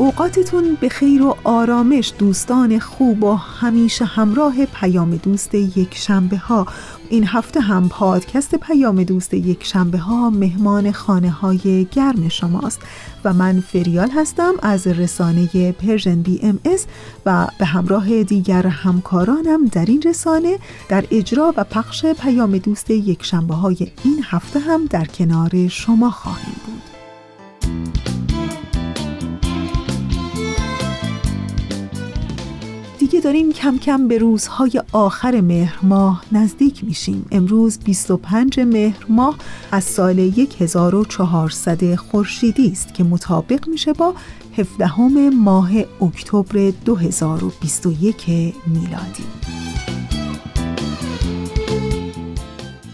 اوقاتتون به خیر و آرامش دوستان خوب و همیشه همراه پیام دوست یک شنبه ها این هفته هم پادکست پیام دوست یک شنبه ها مهمان خانه های گرم شماست و من فریال هستم از رسانه Persian BMS و به همراه دیگر همکارانم در این رسانه در اجرا و پخش پیام دوست یک شنبه های این هفته هم در کنار شما خواهیم بود. دیگه داریم کم کم به روزهای آخر مهر ماه نزدیک میشیم. امروز 25 مهر ماه از سال 1400 خورشیدی است که مطابق میشه با 17 ماه اکتبر 2021 میلادی.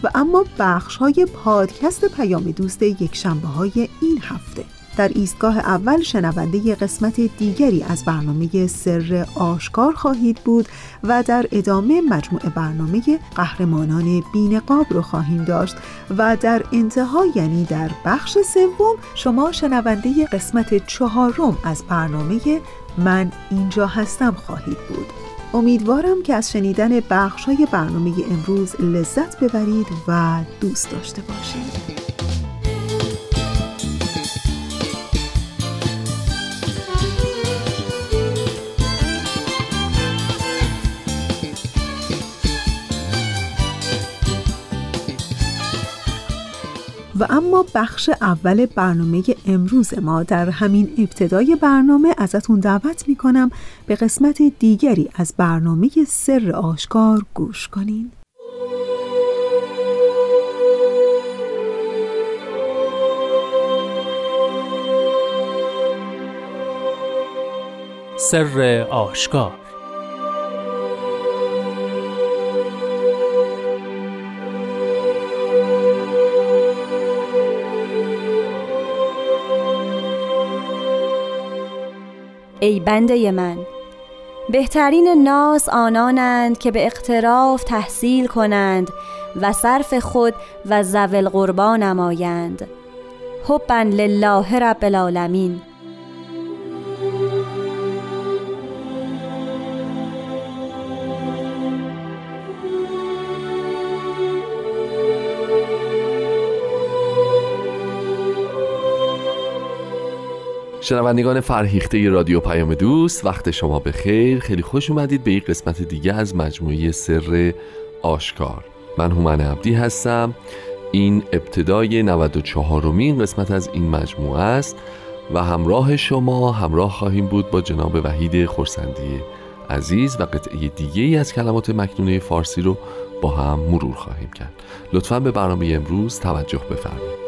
و اما بخش های پادکست پیام دوست یک شنبه های این هفته. در ایستگاه اول شنونده قسمت دیگری از برنامه سر آشکار خواهید بود و در ادامه مجموعه برنامه قهرمانان بینقاب رو خواهیم داشت و در انتها یعنی در بخش سوم شما شنونده قسمت چهارم از برنامه من اینجا هستم خواهید بود. امیدوارم که از شنیدن بخش های برنامه امروز لذت ببرید و دوست داشته باشید. و اما بخش اول برنامه امروز ما در همین ابتدای برنامه ازتون دعوت می‌کنم به قسمت دیگری از برنامه سر آشکار گوش کنین. سر آشکار ای بنده من. بهترین ناس آنانند که به اقتراف تحصیل کنند و صرف خود و زول قربان نمایند. حبا لله رب العالمین. شنوندگان فرهیخته رادیو پیام دوست وقت شما به خیر خیلی خوش اومدید به یک قسمت دیگه از مجموعه سر آشکار. من هومن عبدی هستم. این ابتدای 94 مین قسمت از این مجموعه است و همراه شما همراه خواهیم بود با جناب وحید خورسندی عزیز و قطعه دیگه ای از کلمات مکنونه فارسی رو با هم مرور خواهیم کرد. لطفا به برنامه امروز توجه بفرمایید.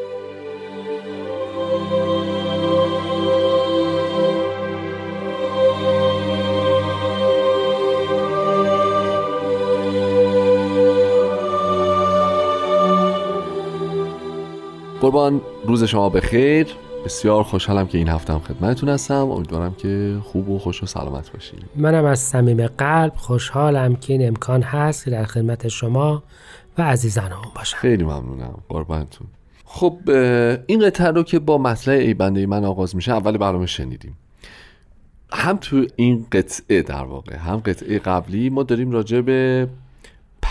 قربان روز شما بخیر. بسیار خوشحالم که این هفته هم خدمتتون هستم. امیدوارم که خوب و خوش و سلامت باشید منم از صمیم قلب خوشحالم که این امکان هست که در خدمت شما و عزیزان هم باشم. خیلی ممنونم. قربانتون. خب این قطعه رو که با مطلع ای بنده من آغاز میشه اول برنامه شنیدیم. هم تو این قطعه در واقع هم قطعه قبلی ما داریم راجع به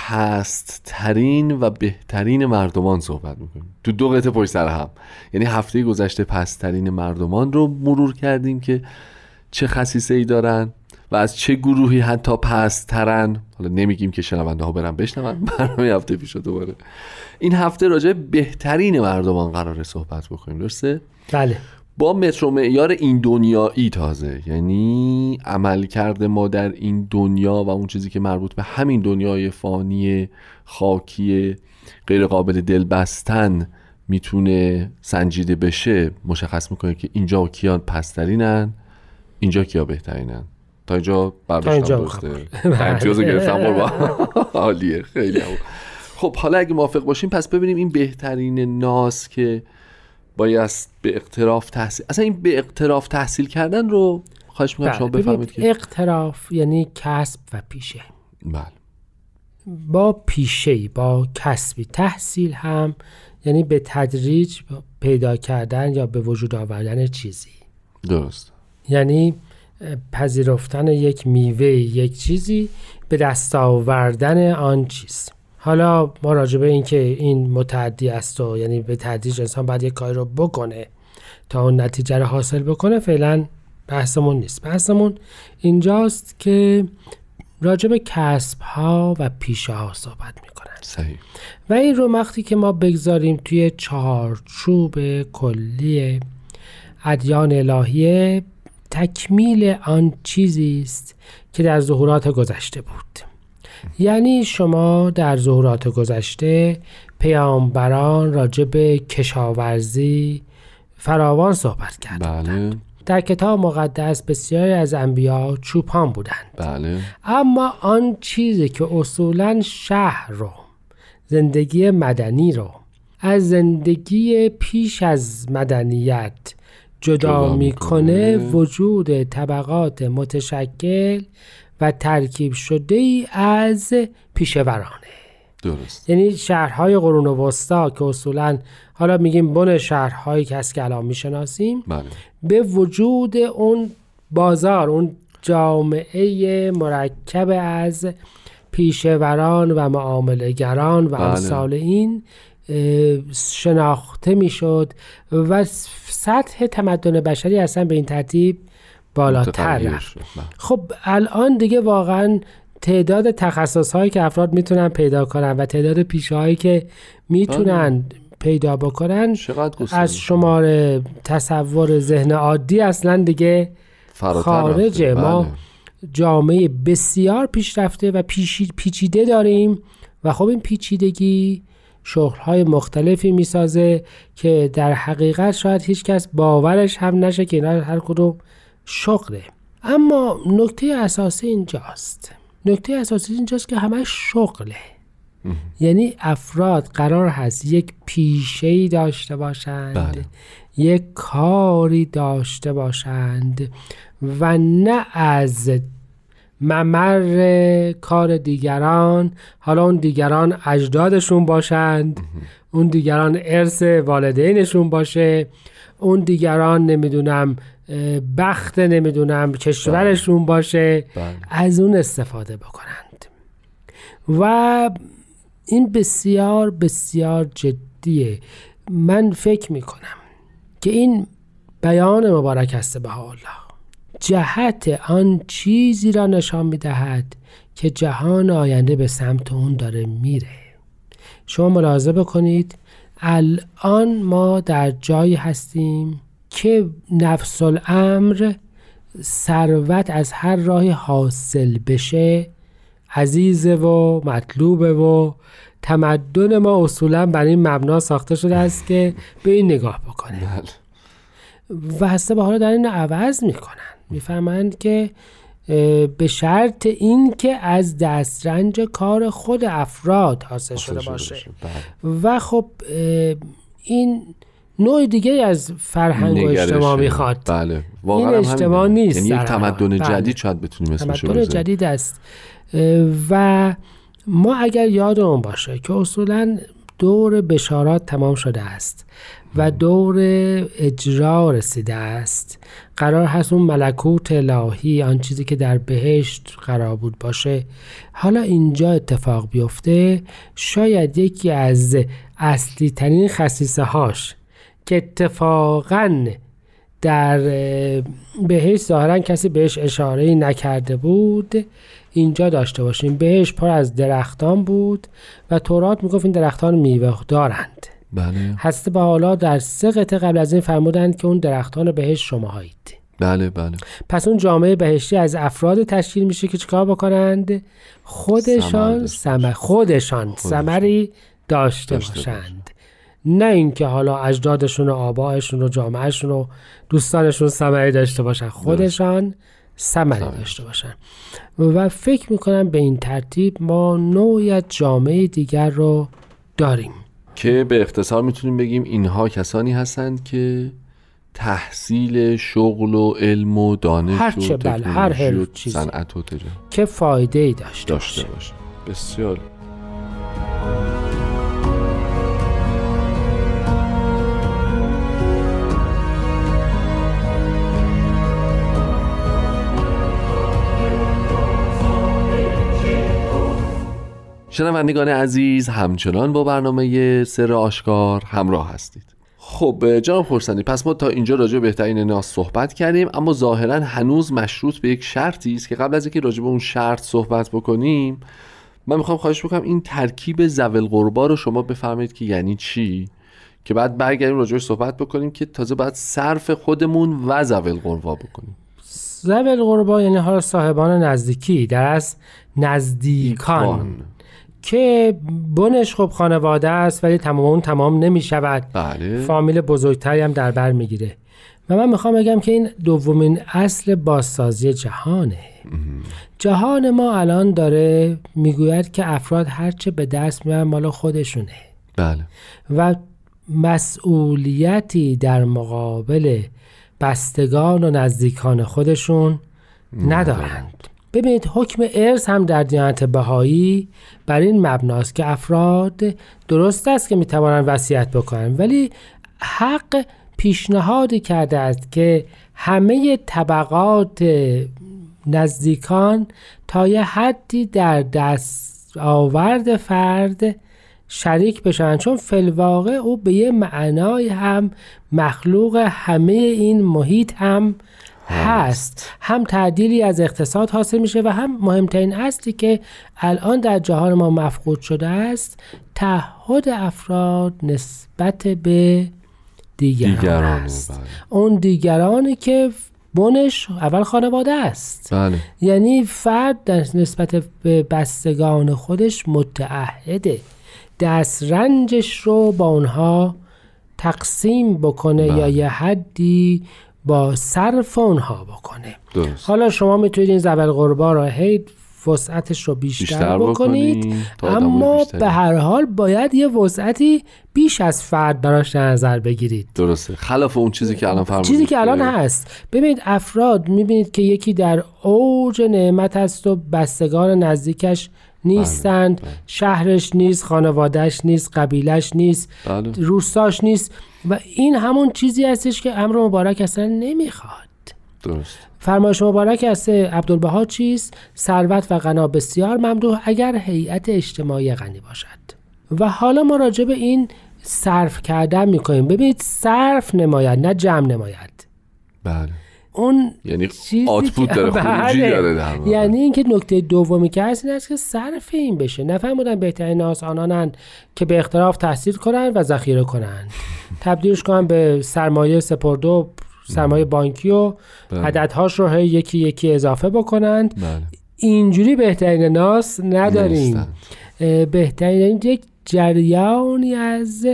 پست ترین و بهترین مردمان صحبت می‌کنیم. تو دو قطعه پشت سر هم. یعنی هفته گذشته پست ترین مردمان رو مرور کردیم که چه خصیصه ای دارن و از چه گروهی حتی پسترن. حالا نمیگیم که شنونده ها برن بشنون برنامه هفته پیش دوباره. این هفته راجع بهترین مردمان قراره صحبت بکنیم درسته؟ بله. با متر معیار این دنیایی تازه. یعنی عمل کرده ما در این دنیا و اون چیزی که مربوط به همین دنیای فانی خاکی غیر قابل دل بستن می‌تونه سنجیده بشه مشخص می‌کنه که اینجا کیان پسترینن اینجا کیا بهترینن. تا اینجا برداشتم درسته؟ امتیاز گرفتم قربان. عالیه خیلی. خب حالا اگه موافق باشیم پس ببینیم این بهترین ناس که باید به اقتراف تحصیل اصلا این به اقتراف تحصیل کردن رو خواهش می‌کنم شما بفهمید که اقتراف یعنی کسب و پیشه. بله. با پیشه با کسبی تحصیل هم یعنی به تدریج پیدا کردن یا به وجود آوردن چیزی. درست. یعنی پذیرفتن یک میوه یک چیزی به دست آوردن آن چیز. حالا ما راجع به اینکه این متعدی است و یعنی به تدریج انسان باید یک کاری رو بکنه تا اون نتیجه رو حاصل بکنه فعلا بحثمون نیست. بحثمون اینجاست که راجع به کسب ها و پیشه ها صحبت می‌کنن. صحیح. و این رو وقتی که ما بگذاریم توی چهارچوب کلی ادیان الهیه تکمیل آن چیزی است که در ظهورات گذشته بود. یعنی شما در ظهورات گذشته پیامبران راجع به کشاورزی فراوان صحبت کردند. بله. در کتاب مقدس بسیاری از انبیا چوپان بودند. بله. اما آن چیزی که اصولا شهر رو زندگی مدنی رو از زندگی پیش از مدنیت جدا جدا می‌کنه می‌کنه. وجود طبقات متشکل و ترکیب شده ای از پیشورانه. درست. یعنی شهرهای قرون وسطا که اصولا حالا میگیم بن شهرهایی که از که الان می‌شناسیم بله. به وجود اون بازار اون جامعه مرکب از پیشوران و معاملهگران و بله. امثال این شناخته می‌شد و سطح تمدن بشری اصلا به این ترتیب بالاتر. بله. خب الان دیگه واقعا تعداد تخصص هایی که افراد می‌تونن پیدا کنن و تعداد پیشه هایی که می‌تونن پیدا بکنن از شمار تصور ذهن عادی اصلا دیگه. رفته. ما بله. جامعه بسیار پیشرفته و پیچیده داریم و خب این پیچیدگی شغلهای مختلفی می‌سازه که در حقیقت شاید هیچ کس باورش هم نشه که اینا هر کدوم شغله. اما نکته اساسی اینجاست. نکته اساسی اینجاست که همه شغله. یعنی افراد قرار هست یک پیشه‌ای داشته باشند بله. یک کاری داشته باشند و نه از ممر کار دیگران. حالا اون دیگران اجدادشون باشند اون دیگران ارث والدینشون باشه اون دیگران نمی‌دونم بخت نمی‌دونم کشورشون باشه بله. از اون استفاده بکنند. و این بسیار بسیار جدیه. من فکر می‌کنم که این بیان مبارک است به الله جهت آن چیزی را نشان می‌دهد که جهان آینده به سمت اون داره میره. شما ملاحظه بکنید الان ما در جایی هستیم که نفس الامر ثروت از هر راهی حاصل بشه عزیزه و مطلوبه و تمدن ما اصولا بر این مبنا ساخته شده است که به این نگاه بکنه بله. و هسته به حالا در این عوض می‌کنن می‌فهمند که به شرط این که از دسترنج کار خود افراد حاصل شده باشه بله. و خب این نوع دیگه از فرهنگ و. اجتماع می‌خواد بله واقعا این هم اجتماع همینه. نیست یعنی یک. تمدن بله. جدید شاید بتونیم اسمش تمدن. جدید است و ما اگر یادمون باشه که اصولا دور بشارات تمام شده است و دور اجرا رسیده است قرار هست اون ملکوت الهی آن چیزی که در بهشت قرار بود باشه حالا اینجا اتفاق بیفته شاید یکی از اصلی ترین خصیصه هاش که اتفاقا در بهش ظاهرا کسی بهش اشاره نکرده بود اینجا داشته باشیم. بهش پر از درختان بود و تورات می‌گفت این درختان میوه دارند بله. هست به حالا در سه قطعه قبل از این فرمودند که اون درختان بهش شماهایید بله بله. پس اون جامعه بهشتی از افراد تشکیل میشه که چیکار بکنند؟ خودشان سمر خودشان ثمری داشته, داشته باشند. نه اینکه حالا اجدادشون و آبایشون و جامعهشون و دوستانشون ثمری داشته باشن. خودشان ثمری داشته باشن. و فکر می‌کنم به این ترتیب ما نوعی از جامعه دیگر رو داریم. که به اختصار می‌تونیم بگیم اینها کسانی هستند که تحصیل شغل و علم و دانش هرچه و بله، هر هر. صنعت و تجارت. که فایده ای داشته, داشته باشه. باشه. بسیار. شنوندگان عزیز همچنان با برنامه سر آشکار همراه هستید. خب جناب خورسندی پس ما تا اینجا راجع به بهترین ناس صحبت کردیم اما ظاهرا هنوز مشروط به یک شرطی است که قبل از اینکه راجع به اون شرط صحبت بکنیم من می‌خوام خواهش بکنم این ترکیب زول قربا رو شما بفرمایید که یعنی چی؟ که بعد برگردیم راجعش صحبت بکنیم که تازه باید صرف خودمون و زول قربا بکنیم. زبل قربا یعنی حالا صاحبان نزدیکی در از نزدیکان. که بنش خب خانواده است ولی تمام اون تمام نمی شود بله. فامیل بزرگتری هم در بر می‌گیره. و من می‌خوام بگم که این دومین اصل بازسازی جهانه. جهان ما الان داره می‌گوید که افراد هرچه به دست میارن مال خودشونه. بله. و مسئولیتی در مقابل بستگان و نزدیکان خودشون ندارند. ببینید حکم ارث هم در دیانت بهایی بر این مبناست که افراد درست است که می‌توانند وصیت بکنند. ولی حق پیشنهادی کرده است که همه طبقات نزدیکان تا یه حدی در دست آورد فرد شریک بشن چون فلواقع او به یه معنای هم مخلوق همه این محیط هم هست. هم تعدیلی از اقتصاد حاصل میشه و هم مهمترین اصلی که الان در جهان ما مفقود شده است تعهد افراد نسبت به دیگران, دیگران است. بله. اون دیگرانی که بنش اول خانواده است. بله. یعنی فرد در نسبت به بستگان خودش متعهده. دسترنجش رو با اونها تقسیم بکنه بله. یا یه حدی با صرف اونها بکنه. درست. حالا شما می‌تونید این زبل قربا را هی وسعتش رو بیشتر, بیشتر بکنید بکنید اما بیشتری. به هر حال باید یه وسعتی بیش از فرد براش در نظر بگیرید. درسته. خلاف اون چیزی که الان فرمودید. چیزی که الان هست. ببینید افراد می‌بینید که یکی در اوج نعمت است و بستگان نزدیکش نیستند بله. شهرش نیست خانوادهش نیست قبیلش نیست بله. روستاش نیست و این همون چیزی هستش که امر مبارک اصلا نمی‌خواد. درست. فرمایش مبارک از عبدالبها چیست؟ ثروت و غنا بسیار ممدوح اگر هیئت اجتماعی غنی باشد. و حالا ما راجع به این صرف کردن می‌کنیم. ببینید صرف نماید نه جمع نماید. بله. اون یعنی آتپوت داره خروجی بله. داره در. یعنی اینکه نکته دومی که هست این است که صرف این بشه. نفهمودن بهترین ناس آنانند که به اختراف تحصیل کنند و ذخیره کنند تبدیلش کنن به سرمایه سپرده سرمایه بانکی و بله. عددهاش رو هی یکی یکی اضافه بکنند. بله. اینجوری بهترین ناس نداریم. بهترین یک جریانی از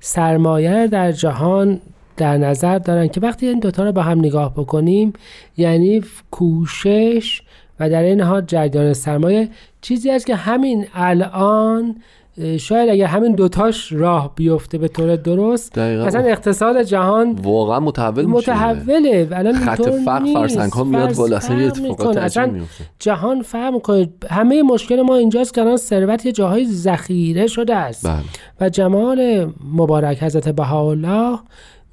سرمایه در جهان در نظر دارن که وقتی این دوتا رو با هم نگاه بکنیم یعنی کوشش و در این حال جریان سرمایه چیزی است که همین الان شاید اگر همین دوتاش راه بیفته به طور درست دقیقاً. مثلا اقتصاد جهان واقعا متحول متحوله. الان خط فقر نیست. فرسنگ ها میاد بالا اصلا یه فرق اتفاقات اصلا میفته جهان فهم می‌کنه. همه مشکل ما اینجاست که الان ثروت یه جاهای ذخیره شده است. بله. و جمال مبارک حضرت بهاءالله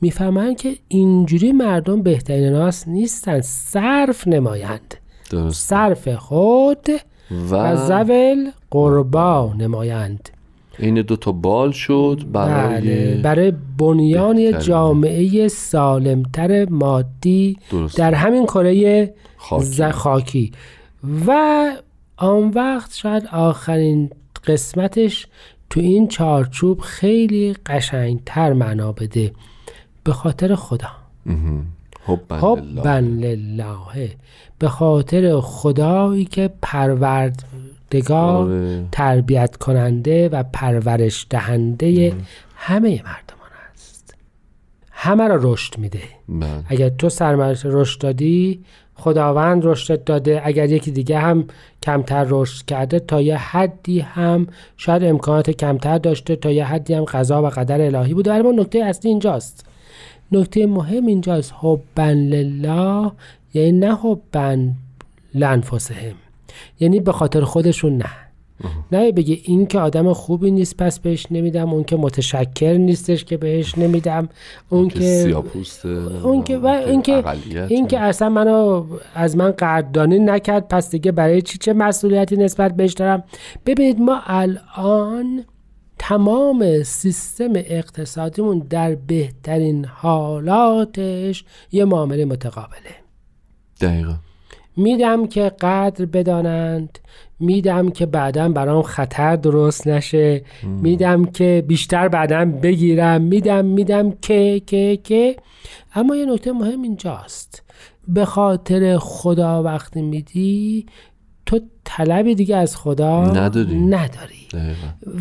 می‌فهمند که اینجوری مردم بهترین ناس نیستن صرف نمایند درست صرف خود و و زول قربا نمایند این دو تا بال شد برای بله برای بنیان یه بهترین. جامعه سالمتر مادی درست. در همین کره خاکی. ز- خاکی و آن وقت شاید آخرین قسمتش تو این چارچوب خیلی قشنگتر معنا بده به خاطر خدا. حبا حبا لله. به خاطر خدایی که پروردگار آره. تربیت کننده و پرورش دهنده همه مردمان است همه را رشد میده بله. اگر تو سرمایه رشد دادی خداوند رشد داده اگر یکی دیگه هم کمتر رشد کرده تا یه حدی هم شاید امکانات کمتر داشته تا یه حدی هم قضا و قدر الهی بوده اما نکته اصلی اینجاست نکته مهم اینجاست حبن لله یعنی نه حبن لانفسهم. یعنی به خاطر خودشون نه. نه بگه این که آدم خوبی نیست پس بهش نمیدم اون که متشکر نیستش که بهش نمیدم اون که که سیاپوسته اون که و این که. این که اصلا منو از من قدردانی نکرد پس دیگه برای چی چه مسئولیتی نسبت بهش دارم؟ ببینید ما الان تمام سیستم اقتصادیمون در بهترین حالاتش یه معامله متقابله. دقیقا. میدم که قدر بدانند میدم که بعدا برام خطر درست نشه میدم که بیشتر بعدا بگیرم میدم میدم که که که. اما یه نکته مهم اینجاست. به خاطر خدا وقتی میدی تو طلبی دیگه از خدا نداری. نداری.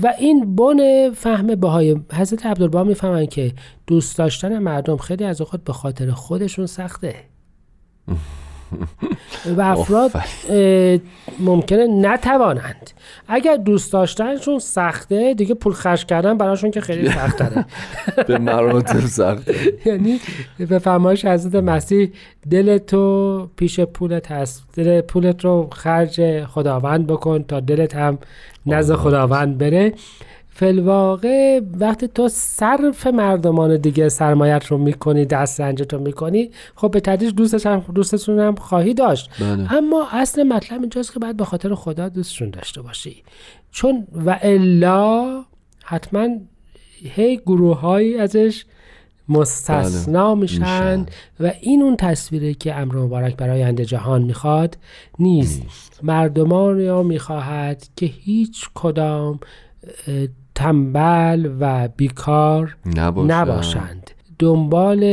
و این بن فهم بهای حضرت عبدالبها می‌فهمن که دوست داشتن مردم خیلی از اوقات به خاطر خودشون سخته. و افراد ممکنه نتوانند. اگر دوست داشتنشون سخته دیگه پول خرج کردن براشون که خیلی سخت داره به مراتب سخت یعنی به فرمایش حضرت مسیح دل تو پیش پولت هست. دل پولت رو خرج خداوند بکن تا دلت هم نزد خداوند بره. فلواقع وقتی تو صرف مردمان دیگه سرمایت رو می‌کنی دست رنجت رو می‌کنی خب به تدریج دوستش هم دوستشون هم خواهی داشت. بله. اما اصل مطلب اینجاست که باید به خاطر خدا دوستشون داشته باشی. چون و الا حتما هی گروه هایی ازش مستثنا بله، میشن. و این اون تصویری که امر مبارک برای آینده جهان می‌خواد نیست, مردمان یا می‌خواهد که هیچ کدام تنبل و بیکار نباشن. نباشند دنبال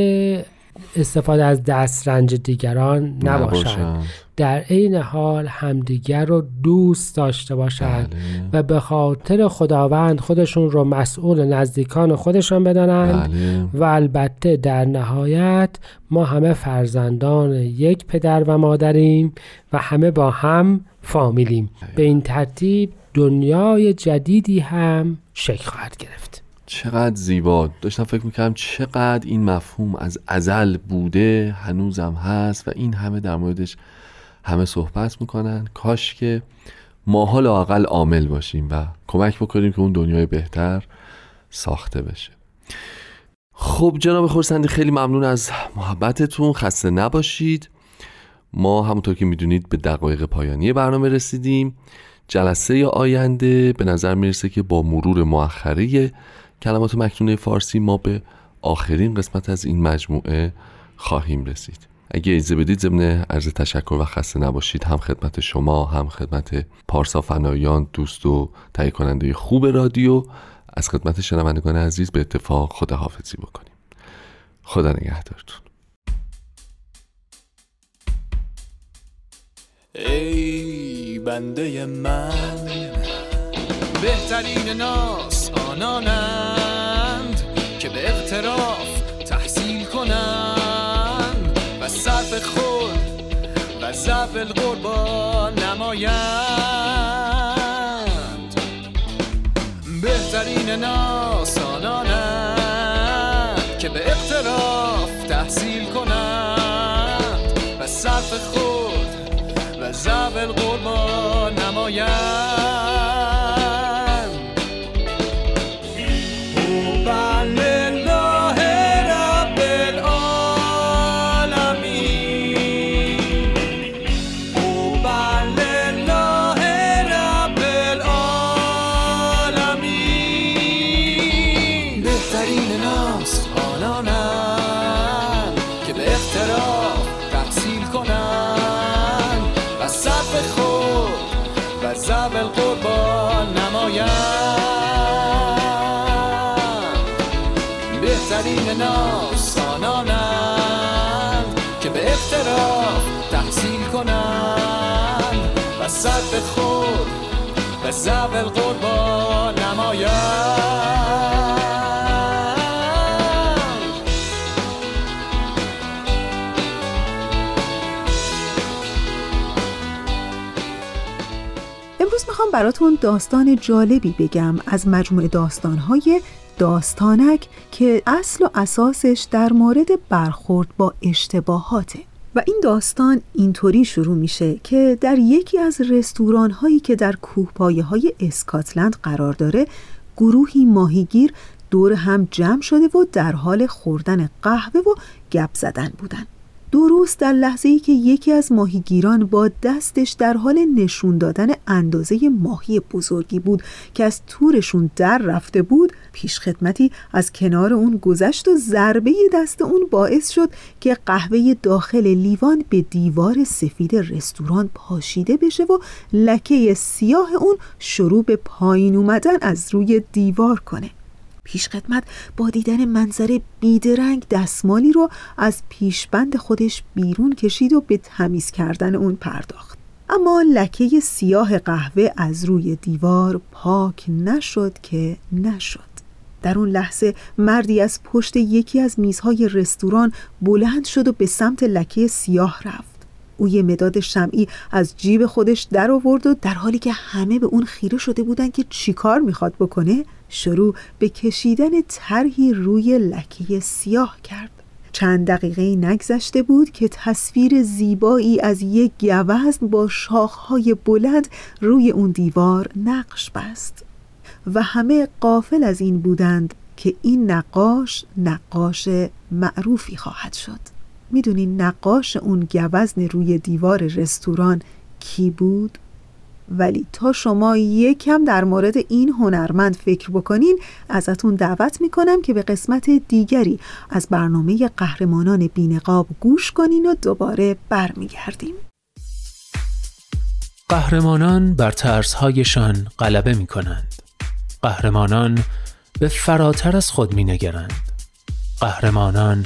استفاده از دسترنج دیگران نباشند نباشند. در عین حال همدیگر رو دوست داشته باشند بله. و به خاطر خداوند خودشون رو مسئول نزدیکان خودشون بدانند بله. و البته در نهایت ما همه فرزندان یک پدر و مادریم و همه با هم فامیلیم به این ترتیب دنیای جدیدی هم شکل خواهد گرفت. چقدر زیبا. داشتم فکر می‌کردم چقدر این مفهوم از ازل بوده هنوزم هست و این همه در موردش همه صحبت می‌کنن. کاش که ماها لاقل عامل باشیم و کمک بکنیم که اون دنیای بهتر ساخته بشه. خب جناب خورسندی خیلی ممنون از محبتتون. خسته نباشید. ما همونطور که می‌دونید به دقایق پایانی برنامه رسیدیم. جلسه آینده به نظر می‌رسه که با مرور مؤخره کلمات مکنونه فارسی ما به آخرین قسمت از این مجموعه خواهیم رسید. اگه اجازه بدید ضمن عرض تشکر و خسته نباشید هم خدمت شما هم خدمت پارسا فنایان دوست و تهیه کننده خوب رادیو از خدمت شنوندگان عزیز به اتفاق خداحافظی بکنیم. خدا نگهدارتون. ای بنده من. بهترین ناس آنانند که به اقتراف تحصیل کنند و صرف خود و ضعف القربان نمایند. بهترین ناس آنانند که به اقتراف تحصیل کنند و صرف خود ضعف القربان نمایند صرف خود به زبل قربان نمایند امروز می‌خوام براتون داستان جالبی بگم از مجموعه داستانهای داستانک که اصل و اساسش در مورد برخورد با اشتباهاته. و این داستان اینطوری شروع میشه که در یکی از رستوران هایی که در کوهپایه های اسکاتلند قرار داره گروهی ماهیگیر دور هم جمع شده و در حال خوردن قهوه و گپ زدن بودن. درست در لحظه ای که یکی از ماهیگیران با دستش در حال نشون دادن اندازه ماهی بزرگی بود که از تورشون در رفته بود پیش خدمتی از کنار اون گذشت و ضربه دست اون باعث شد که قهوه داخل لیوان به دیوار سفید رستوران پاشیده بشه و لکه سیاه اون شروع به پایین اومدن از روی دیوار کنه. پیشخدمت با دیدن منظره بیدرنگ دستمالی رو از پیشبند خودش بیرون کشید و به تمیز کردن اون پرداخت. اما لکه سیاه قهوه از روی دیوار پاک نشد که نشد. در اون لحظه مردی از پشت یکی از میزهای رستوران بلند شد و به سمت لکه سیاه رفت. او یه مداد شمعی از جیب خودش در آورد و در حالی که همه به اون خیره شده بودن که چیکار می‌خواد بکنه شروع به کشیدن طرحی روی لکه سیاه کرد. چند دقیقه نگذشته بود که تصویر زیبایی از یک گوزن با شاخهای بلند روی اون دیوار نقش بست و همه قافل از این بودند که این نقاش نقاش معروفی خواهد شد. می‌دونین نقاش اون گوزن روی دیوار رستوران کی بود؟ ولی تا شما یکم در مورد این هنرمند فکر بکنین ازتون دعوت می‌کنم که به قسمت دیگری از برنامه قهرمانان بینقاب گوش کنین و دوباره برمیگردیم قهرمانان بر ترسهایشان غلبه می کنند. قهرمانان به فراتر از خود می نگرند. قهرمانان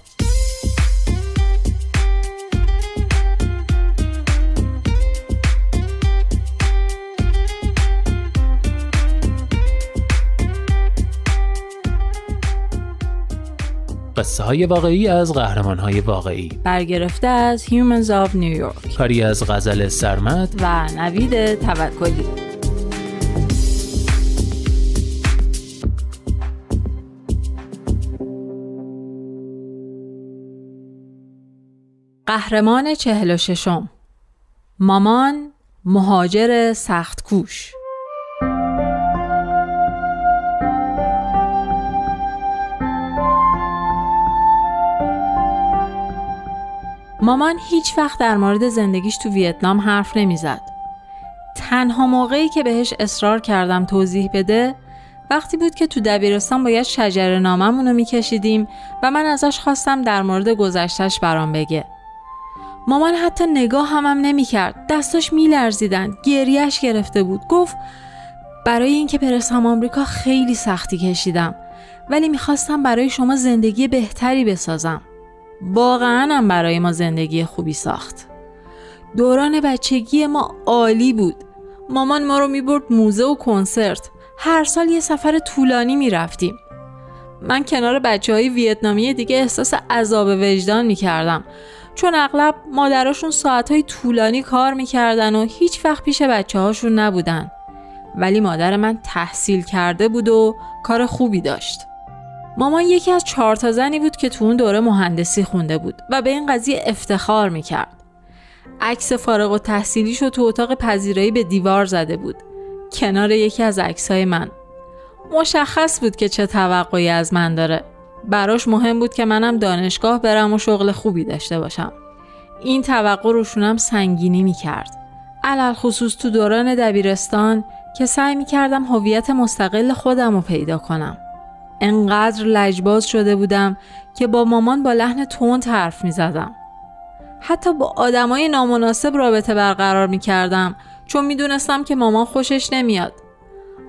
قصه های واقعی از قهرمان های واقعی. برگرفته از Humans of New York. کاری از غزل سرمد. و نوید توکلی. قهرمان چهل و ششم. مامان مهاجر سخت کوش مامان هیچ وقت در مورد زندگیش تو ویتنام حرف نمی‌زد. تنها موقعی که بهش اصرار کردم توضیح بده وقتی بود که تو دبیرستان باید شجر ناممون رو میکشیدیم و من ازش خواستم در مورد گذشتش برام بگه. مامان حتی نگاه همم هم نمی کرد. دستاش می لرزیدن. گریهش گرفته بود. گفت برای اینکه برسم آمریکا خیلی سختی کشیدم ولی می‌خواستم برای شما زندگی بهتری بسازم. واقعا هم برای ما زندگی خوبی ساخت. دوران بچگی ما عالی بود. مامان ما رو می‌برد موزه و کنسرت. هر سال یه سفر طولانی می‌رفتیم. من کنار بچه های ویتنامی دیگه احساس عذاب وجدان می‌کردم. چون اغلب مادراشون ساعتهای طولانی کار می‌کردن و هیچ وقت پیش بچه هاشون نبودن. ولی مادر من تحصیل کرده بود و کار خوبی داشت. مامان یکی از چهار تا زنی بود که تو اون دوره مهندسی خونده بود و به این قضیه افتخار می‌کرد. عکس فارغ و تحصیلیشو تو اتاق پذیرایی به دیوار زده بود. کنار یکی از عکسای من. مشخص بود که چه توقعی از من داره. براش مهم بود که منم دانشگاه برم و شغل خوبی داشته باشم. این توقع روشونم سنگینی می‌کرد. علل خصوص تو دوران دبیرستان که سعی می‌کردم هویت مستقل خودم رو پیدا کنم. انقدر لجباز شده بودم که با مامان با لحن تند حرف می زدم. حتی با آدمای نامناسب رابطه برقرار می کردم چون می دونستم که مامان خوشش نمیاد.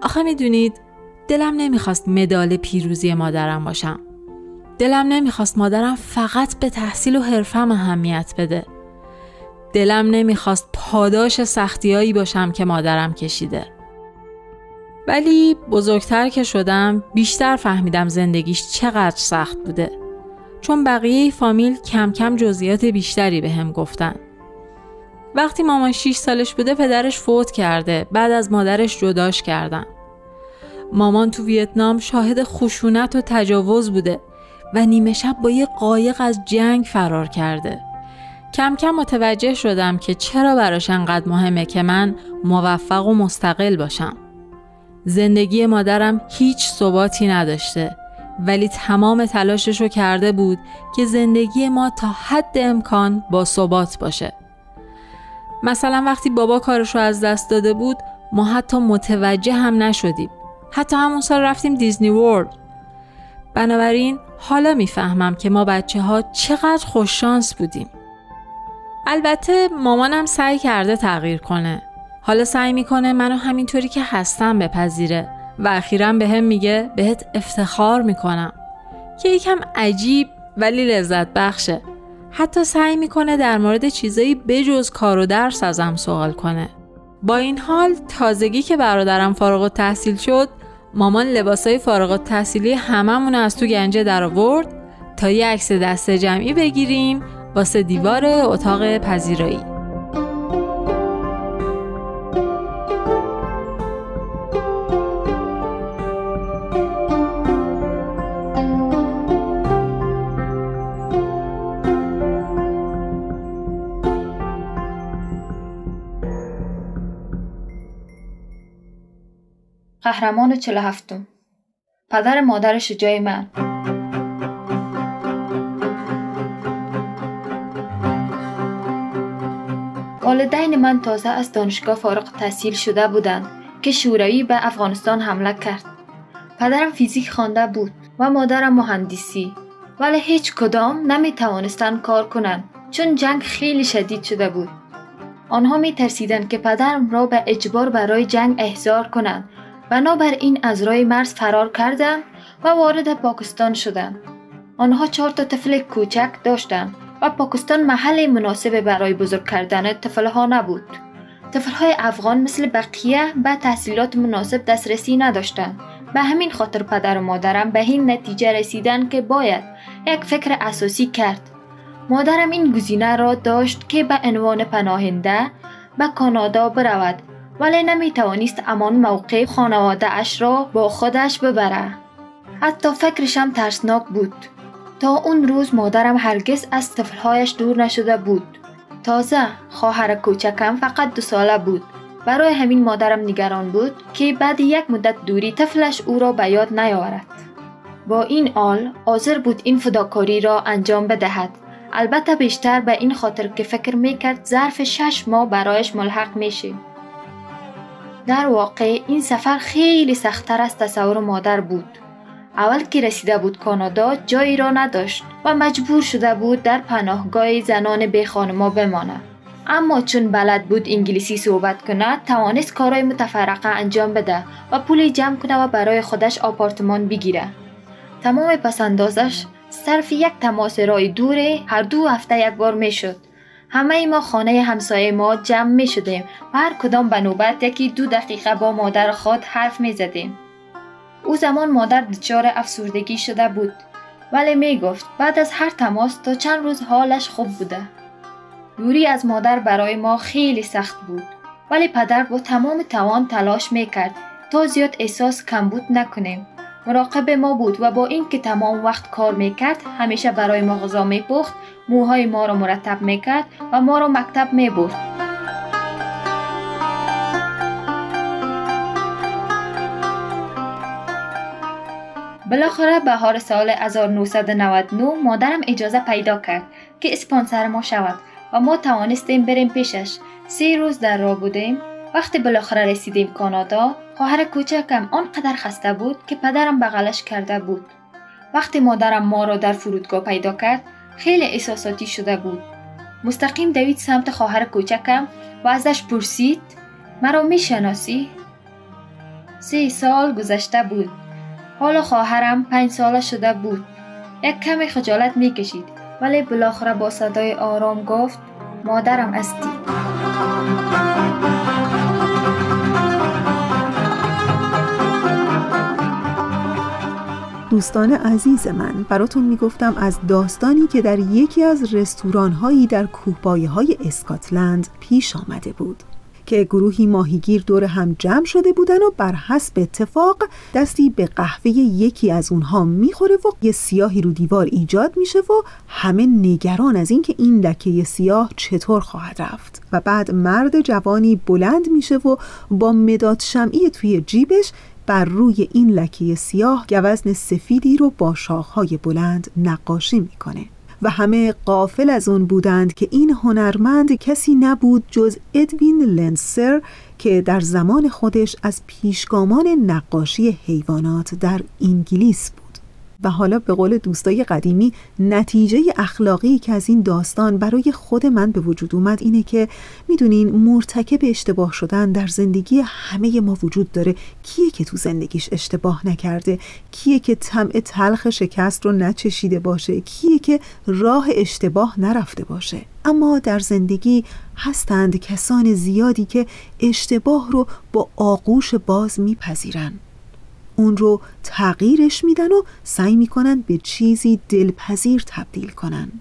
آخه می دونید دلم نمی‌خواست مدال پیروزی مادرم باشم. دلم نمی‌خواست مادرم فقط به تحصیل و حرفم اهمیت بده. دلم نمی‌خواست پاداش سختیایی باشم که مادرم کشیده. ولی بزرگتر که شدم بیشتر فهمیدم زندگیش چقدر سخت بوده. چون بقیه فامیل کم کم جزئیات بیشتری به هم گفتن. وقتی مامان 6 سالش بوده پدرش فوت کرده بعد از مادرش جداش کردن. مامان تو ویتنام شاهد خشونت و تجاوز بوده و نیمه شب با یه قایق از جنگ فرار کرده. کم کم متوجه شدم که چرا براش انقدر مهمه که من موفق و مستقل باشم. زندگی مادرم هیچ ثباتی نداشته ولی تمام تلاشش رو کرده بود که زندگی ما تا حد امکان با ثبات باشه. مثلا وقتی بابا کارش رو از دست داده بود ما حتی متوجه هم نشدیم. حتی همون سال رفتیم دیزنی ورلد. بنابراین حالا می‌فهمم که ما بچه ها چقدر خوششانس بودیم. البته مامانم سعی کرده تغییر کنه. حالا سعی می‌کنه منو همینطوری که هستم بپذیره و اخیرا به هم میگه بهت افتخار می‌کنم که یکم عجیب ولی لذت بخشه. حتی سعی می‌کنه در مورد چیزایی بجز کار و درس ازم سوال کنه. با این حال تازگی که برادرم فارغ تحصیل شد مامان لباسای فارغ تحصیلی هممون از تو گنجه در آورد تا یه عکس دست جمعی بگیریم واسه دیوار اتاق پذیرایی قهرمان 47 پدر مادر شجاع من والدین من تازه از دانشگاه فارغ تحصیل شده بودند که شوروی به افغانستان حمله کرد. پدرم فیزیک خوانده بود و مادرم مهندسی ولی هیچ کدام نمی توانستند کار کنند چون جنگ خیلی شدید شده بود. آنها می ترسیدند که پدرم را به اجبار برای جنگ احضار کنند بنابراین از رای مرز فرار کردند و وارد پاکستان شدند. آنها چهار تا طفل کوچک داشتند و پاکستان محل مناسب برای بزرگ کردن طفلها نبود. طفلهای افغان مثل بقیه به تحصیلات مناسب دسترسی نداشتند. به همین خاطر پدر و مادرم به این نتیجه رسیدن که باید یک فکر اساسی کرد. مادرم این گزینه را داشت که به عنوان پناهنده به کانادا برود ولی نمی توانست امان موقع خانواده اش را با خودش ببره. حتی فکرشم ترسناک بود. تا اون روز مادرم هرگز از طفلهایش دور نشده بود. تازه خواهر کوچکم فقط دو ساله بود. برای همین مادرم نگران بود که بعد یک مدت دوری طفلش او را به یاد نیاورد. با این آل حاضر بود این فداکاری را انجام بدهد. البته بیشتر به این خاطر که فکر می‌کرد ظرف شش ماه برایش ملحق میشه. در واقع این سفر خیلی سختتر از تصور مادر بود. اول که رسیده بود کانادا جایی را نداشت و مجبور شده بود در پناهگاه زنان به خانما بماند. اما چون بلد بود انگلیسی صحبت کند توانست کارهای متفرقه انجام بده و پول جمع کنه و برای خودش آپارتمان بگیره. تمام پسندازش صرف یک تماس رای دوره هر دو هفته یک بار می همه ما خانه همسایه ما جمع می شدیم و هر کدام به نوبت یکی دو دقیقه با مادر خود حرف می زدیم. او زمان مادر دچار افسردگی شده بود ولی می گفت بعد از هر تماس تا چند روز حالش خوب بوده. دوری از مادر برای ما خیلی سخت بود ولی پدر با تمام توان تلاش می کرد تا زیاد احساس کمبود نکنیم. مراقب ما بود و با اینکه تمام وقت کار می‌کرد همیشه برای ما غذا میپخت موهای ما را مرتب می‌کرد و ما را مکتب می‌برد. بالاخره بهار سال 1999 مادرم اجازه پیدا کرد که اسپانسر ما شود و ما توانستیم بریم پیشش. سه روز در راه بودیم. وقتی بالاخره رسیدیم کانادا خواهر کوچکم آنقدر خسته بود که پدرم بغلش کرده بود. وقتی مادرم ما را در فرودگاه پیدا کرد خیلی احساساتی شده بود. مستقیم دوید سمت خواهر کوچکم و ازش پرسید مرا می‌شناسی؟ سه سال گذشته بود. حالا خواهرم پنج ساله شده بود. یک کمی خجالت می‌کشید ولی بالاخره با صدای آرام گفت مادرم استی دوستان عزیز من براتون می‌گفتم از داستانی که در یکی از رستوران هایی در کوهپایه های اسکاتلند پیش آمده بود که گروهی ماهیگیر دور هم جمع شده بودن و بر حسب اتفاق دستی به قهوه یکی از اونها می‌خوره و یه سیاهی رو دیوار ایجاد میشه و همه نگران از اینکه این لکه سیاه چطور خواهد رفت. و بعد مرد جوانی بلند میشه و با مداد شمعی توی جیبش بر روی این لکه سیاه گوزن سفیدی رو با شاخهای بلند نقاشی می‌کنه. و همه قافل از اون بودند که این هنرمند کسی نبود جز ادوین لنسر که در زمان خودش از پیشگامان نقاشی حیوانات در انگلیس بود. و حالا به قول دوستای قدیمی نتیجه اخلاقی که از این داستان برای خود من به وجود اومد اینه که می‌دونین مرتکب اشتباه شدن در زندگی همه ما وجود داره. کیه که تو زندگیش اشتباه نکرده؟ کیه که طمع تلخ شکست رو نچشیده باشه؟ کیه که راه اشتباه نرفته باشه؟ اما در زندگی هستند کسان زیادی که اشتباه رو با آغوش باز میپذیرن. اون رو تغییرش میدن و سعی می‌کنن به چیزی دلپذیر تبدیل کنن.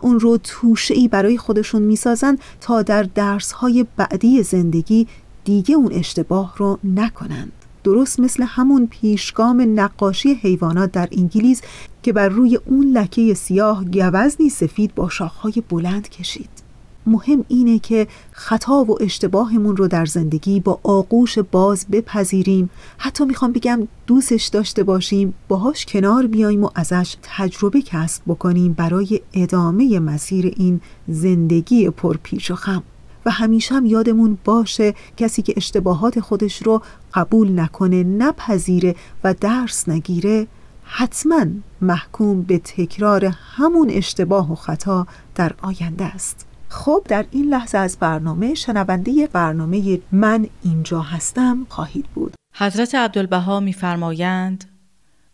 اون رو توشه ای برای خودشون می‌سازن تا در درسهای بعدی زندگی دیگه اون اشتباه رو نکنند درست مثل همون پیشگام نقاشی حیوانات در انگلیس که بر روی اون لکه سیاه گوزنی سفید با شاخهای بلند کشید. مهم اینه که خطا و اشتباهمون رو در زندگی با آغوش باز بپذیریم. حتی می‌خوام بگم دوستش داشته باشیم باهاش کنار بیایم و ازش تجربه کسب بکنیم برای ادامه مسیر این زندگی پرپیچ و خم. و همیشه هم یادمون باشه کسی که اشتباهات خودش رو قبول نکنه نپذیره و درس نگیره حتما محکوم به تکرار همون اشتباه و خطا در آینده است. خب در این لحظه از برنامه شنونده برنامه من اینجا هستم خواهید بود. حضرت عبدالبها میفرمایند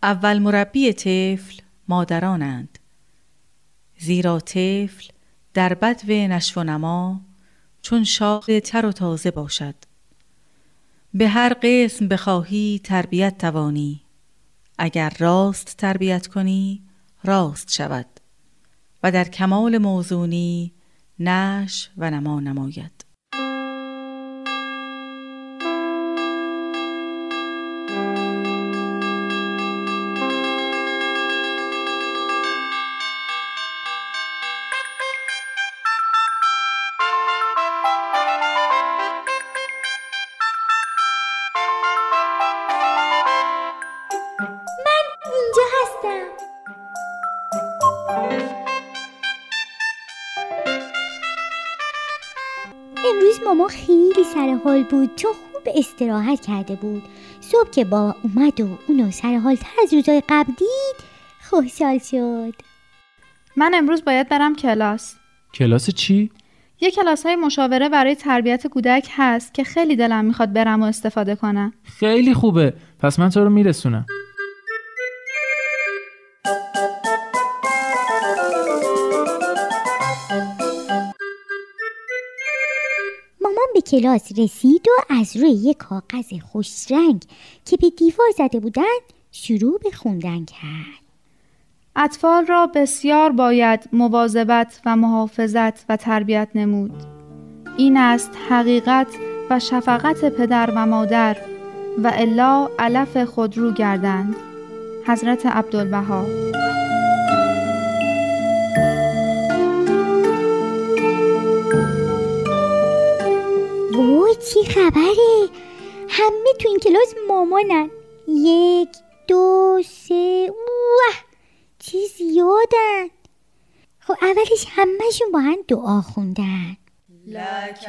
اول مربی طفل مادرانند زیرا طفل در بدو نشو نما چون شاق تر و تازه باشد. به هر قسم بخواهی تربیت توانی اگر راست تربیت کنی راست شود. و در کمال موزونی نش و نما نماید. حال بود چون خوب استراحت کرده بود. صبح که بابا اومد و اونو سر حال تر از روزای قبل دید خوشحال شد. من امروز باید برم کلاس. کلاس چی؟ یه کلاس های مشاوره برای تربیت کودک هست که خیلی دلم می‌خواد برم و استفاده کنم. خیلی خوبه. پس من تو رو میرسونم. کلاس رسید و از روی یک کاغذ خوشرنگ که به دیوار زده بودن شروع به خوندن کرد. اطفال را بسیار باید مواظبت و محافظت و تربیت نمود. این است حقیقت و شفقت پدر و مادر و الا علف خود رو گردند. حضرت عبدالبها. وای چی خبره؟ همه تو این کلاس مامانن. یک دو سه اوه چی زیادن. خب اولش همهشون با هم دعا خوندن. لك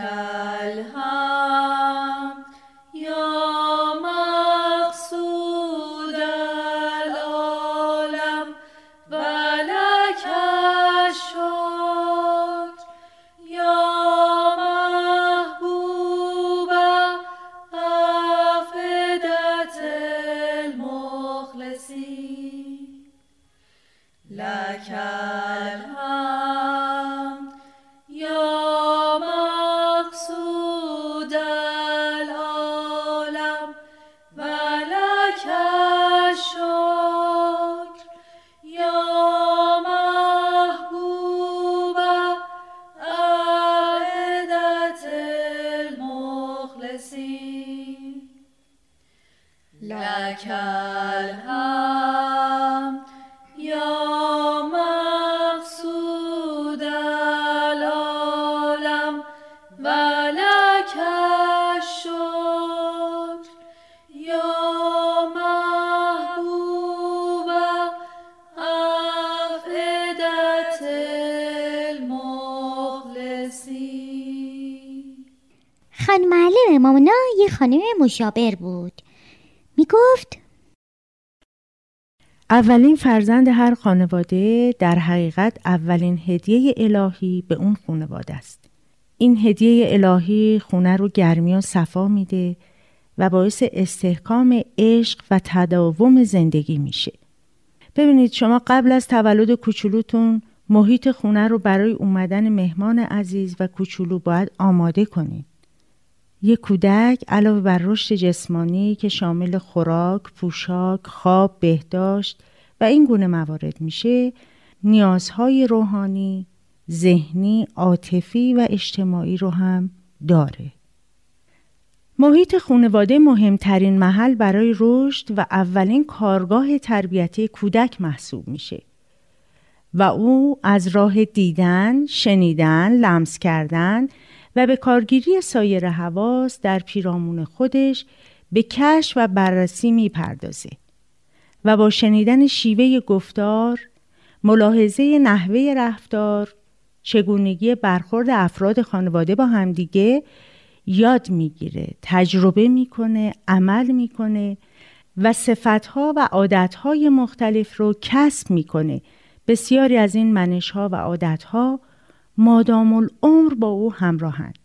الحمد یا مقصود Yeah. خانم مشاور بود می‌گفت اولین فرزند هر خانواده در حقیقت اولین هدیه الهی به اون خانواده است. این هدیه الهی خونه رو گرمی و صفا میده و باعث استحکام عشق و تداوم زندگی میشه. ببینید شما قبل از تولد کوچولوتون محیط خونه رو برای اومدن مهمان عزیز و کوچولو باید آماده کنید. یک کودک علاوه بر رشد جسمانی که شامل خوراک، پوشاک، خواب، بهداشت و این گونه موارد میشه، نیازهای روحانی، ذهنی، عاطفی و اجتماعی رو هم داره. محیط خانواده مهمترین محل برای رشد و اولین کارگاه تربیتی کودک محسوب میشه و او از راه دیدن، شنیدن، لمس کردن و به کارگیری سایر حواس در پیرامون خودش به کشف و بررسی می‌پردازه و با شنیدن شیوه گفتار، ملاحظه نحوه رفتار، چگونگی برخورد افراد خانواده با همدیگه یاد می‌گیره، تجربه می‌کنه، عمل می‌کنه و صفتها و عادتهای مختلف رو کسب می‌کنه. بسیاری از این منشها و عادتها مادام العمر با او همراهند.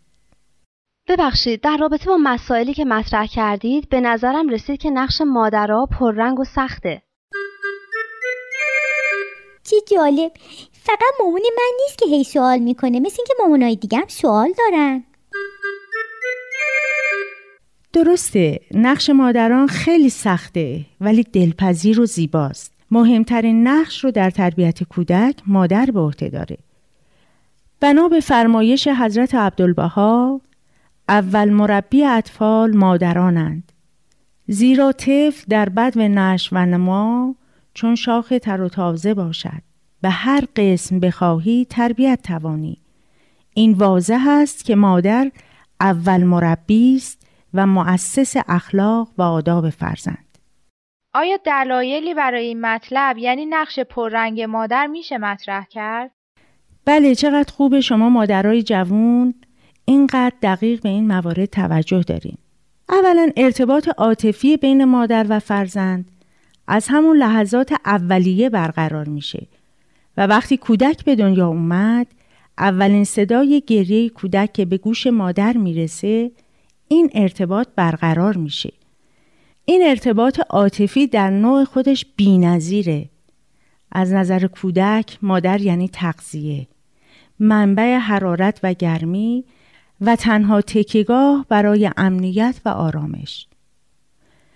ببخشید در رابطه با مسائلی که مطرح کردید به نظرم رسید که نقش مادرها پررنگ و سخته. چی جالب. فقط مامان من نیست که هی سوال می‌کنه. مثل اینکه مامانای دیگه هم سوال دارن. درسته نقش مادران خیلی سخته ولی دلپذیر و زیباست. مهمترین نقش رو در تربیت کودک مادر به عهده داره. بنا به فرمایش حضرت عبدالبها اول مربی اطفال مادرانند. زیرا طفل در بد و نش و نما چون شاخ تر و تازه باشد. به هر قسم بخواهی تربیت توانی. این واضح است که مادر اول مربی است و مؤسس اخلاق و آداب فرزند. آیا دلایلی برای این مطلب یعنی نقش پررنگ مادر میشه مطرح کرد؟ بله چقدر خوبه شما مادرای جوون اینقدر دقیق به این موارد توجه دارین. اولا ارتباط عاطفی بین مادر و فرزند از همون لحظات اولیه برقرار میشه و وقتی کودک به دنیا اومد اولین صدای گریه کودک که به گوش مادر می‌رسه این ارتباط برقرار میشه. این ارتباط عاطفی در نوع خودش بینظیره. از نظر کودک مادر یعنی تغذیه. منبع حرارت و گرمی و تنها تکیگاه برای امنیت و آرامش.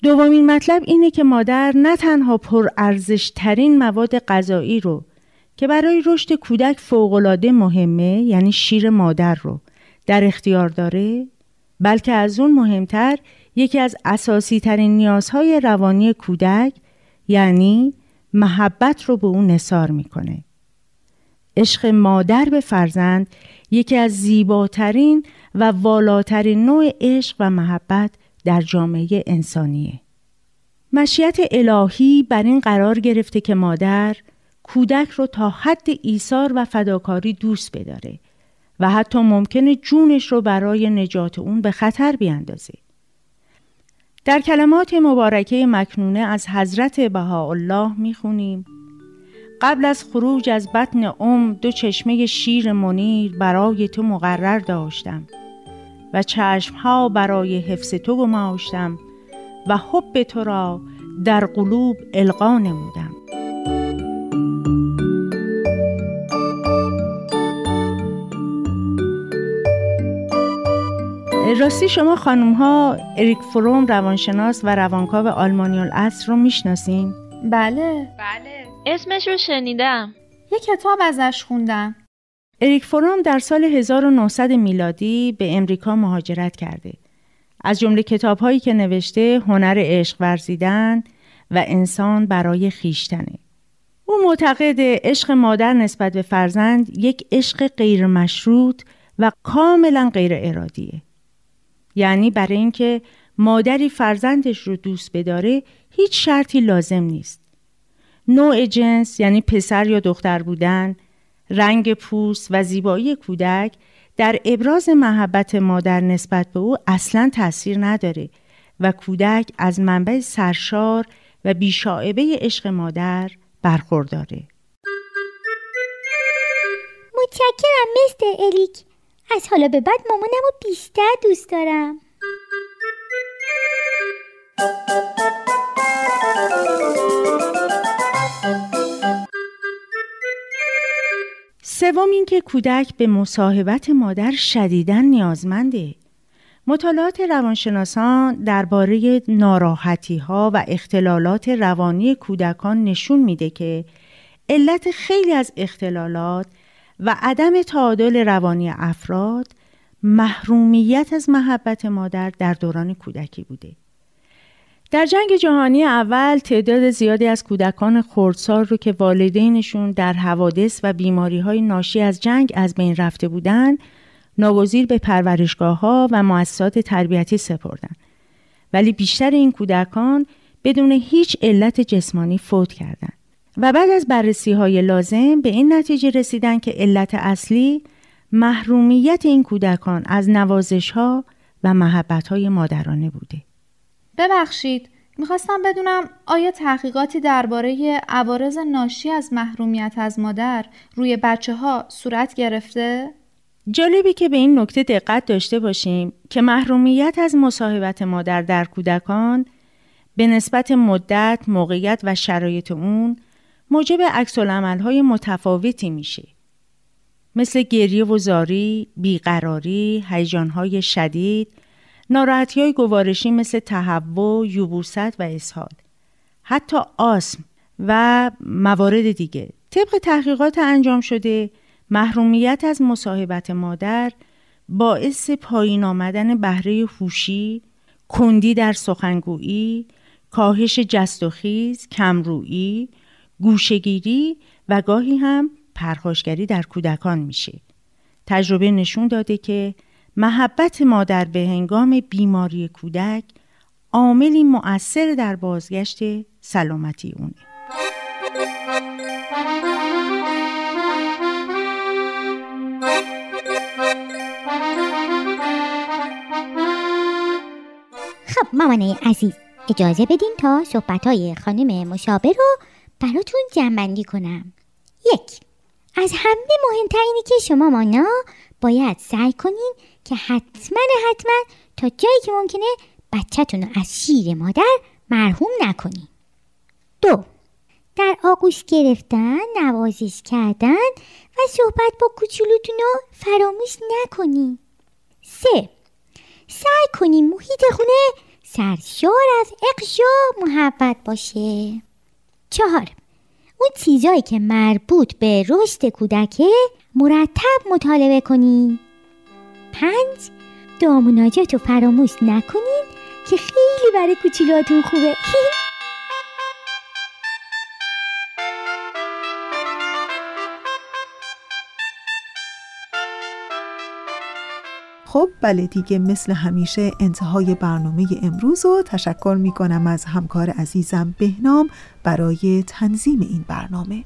دومین مطلب اینه که مادر نه تنها پر ارزش ترین مواد غذایی رو که برای رشد کودک فوقالعاده مهمه یعنی شیر مادر رو در اختیار داره بلکه از اون مهمتر یکی از اساسی ترین نیازهای روانی کودک یعنی محبت رو به اون نصار می‌کنه. عشق مادر به فرزند یکی از زیباترین و والاترین نوع عشق و محبت در جامعه انسانیه. مشیت الهی بر این قرار گرفته که مادر کودک رو تا حد ایثار و فداکاری دوست بداره و حتی ممکنه جونش رو برای نجات اون به خطر بیاندازه. در کلمات مبارکه مکنونه از حضرت بهاءالله می‌خونیم. قبل از خروج از بطن ام دو چشمه شیر منیر برای تو مقرر داشتم و چشمها برای حفظ تو گماشتم و حب تو را در قلوب القا نمودم. راستی شما خانم ها اریک فروم روانشناس و روانکاو آلمانی الاصر رو می‌شناسین؟ بله بله اسمش رو شنیدم یه کتاب ازش خوندم اریک فروم در سال 1900 میلادی به امریکا مهاجرت کرده. از جمله کتاب هایی که نوشته هنر عشق ورزیدن و انسان برای خیشتنه. او معتقد عشق مادر نسبت به فرزند یک عشق غیر مشروط و کاملا غیر ارادیه. یعنی برای اینکه مادری فرزندش رو دوست بداره هیچ شرطی لازم نیست. نوع جنس یعنی پسر یا دختر بودن، رنگ پوست و زیبایی کودک در ابراز محبت مادر نسبت به او اصلا تاثیر نداره و کودک از منبع سرشار و بیشاعبه عشق مادر برخورداره. متشکرم مستر الیک از حالا به بعد مامانم رو بیشتر دوست دارم سوم اینکه کودک به مصاحبت مادر شدیداً نیازمنده. مطالعات روانشناسان درباره ناراحتی ها و اختلالات روانی کودکان نشون میده که علت خیلی از اختلالات و عدم تعادل روانی افراد محرومیت از محبت مادر در دوران کودکی بوده. در جنگ جهانی اول تعداد زیادی از کودکان خردسال رو که والدینشون در حوادث و بیماری های ناشی از جنگ از بین رفته بودند ناگزیر به پرورشگاه ها و مؤسسات تربیتی سپردن ولی بیشتر این کودکان بدون هیچ علت جسمانی فوت کردند و بعد از بررسی های لازم به این نتیجه رسیدن که علت اصلی محرومیت این کودکان از نوازش ها و محبت های مادرانه بوده. ببخشید می‌خواستم بدونم آیا تحقیقاتی درباره عوارض ناشی از محرومیت از مادر روی بچه ها صورت گرفته؟ جالبی که به این نکته دقت داشته باشیم که محرومیت از مصاحبت مادر در کودکان به نسبت مدت، موقعیت و شرایط اون موجب عکس های متفاوتی میشه. مثل گریه و زاری، بیقراری، هیجانهای شدید، ناراحتی های گوارشی مثل تهوع، یوبوست و اسهال حتی آسم و موارد دیگه طبق تحقیقات انجام شده محرومیت از مصاحبت مادر باعث پایین آمدن بهره هوشی، کندی در سخنگویی، کاهش جست و خیز، کمرویی، گوشگیری و گاهی هم پرخاشگری در کودکان میشه. تجربه نشون داده که محبت مادر به هنگام بیماری کودک عاملی مؤثر در بازگشت سلامتی اونه. خب مامانه عزیز اجازه بدین تا صحبت های خانم مشابه رو براتون جنبندی کنم. یک از همه مهمتر اینه که شما مانا باید سعی کنین که حتما حتما تا جایی که ممکنه بچهتون رو از شیر مادر مرحوم نکنین. دو در آغوش گرفتن نوازش کردن و صحبت با کوچولوتون رو فراموش نکنین. سه سعی کنین محیط خونه سرشار از عقش و محبت باشه. چهار. اون چیزایی که مربوط به رشد کودکه مرتب مطالبه کنین. پنج دعا مناجات رو فراموش نکنین که خیلی برای کوچولاتون خوبه. خب بله دیگه مثل همیشه انتهای برنامه امروز و تشکر می کنم از همکار عزیزم بهنام برای تنظیم این برنامه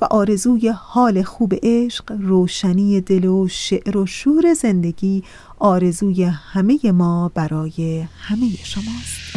و آرزوی حال خوب عشق، روشنی دل و شعر و شور زندگی آرزوی همه ما برای همه شماست.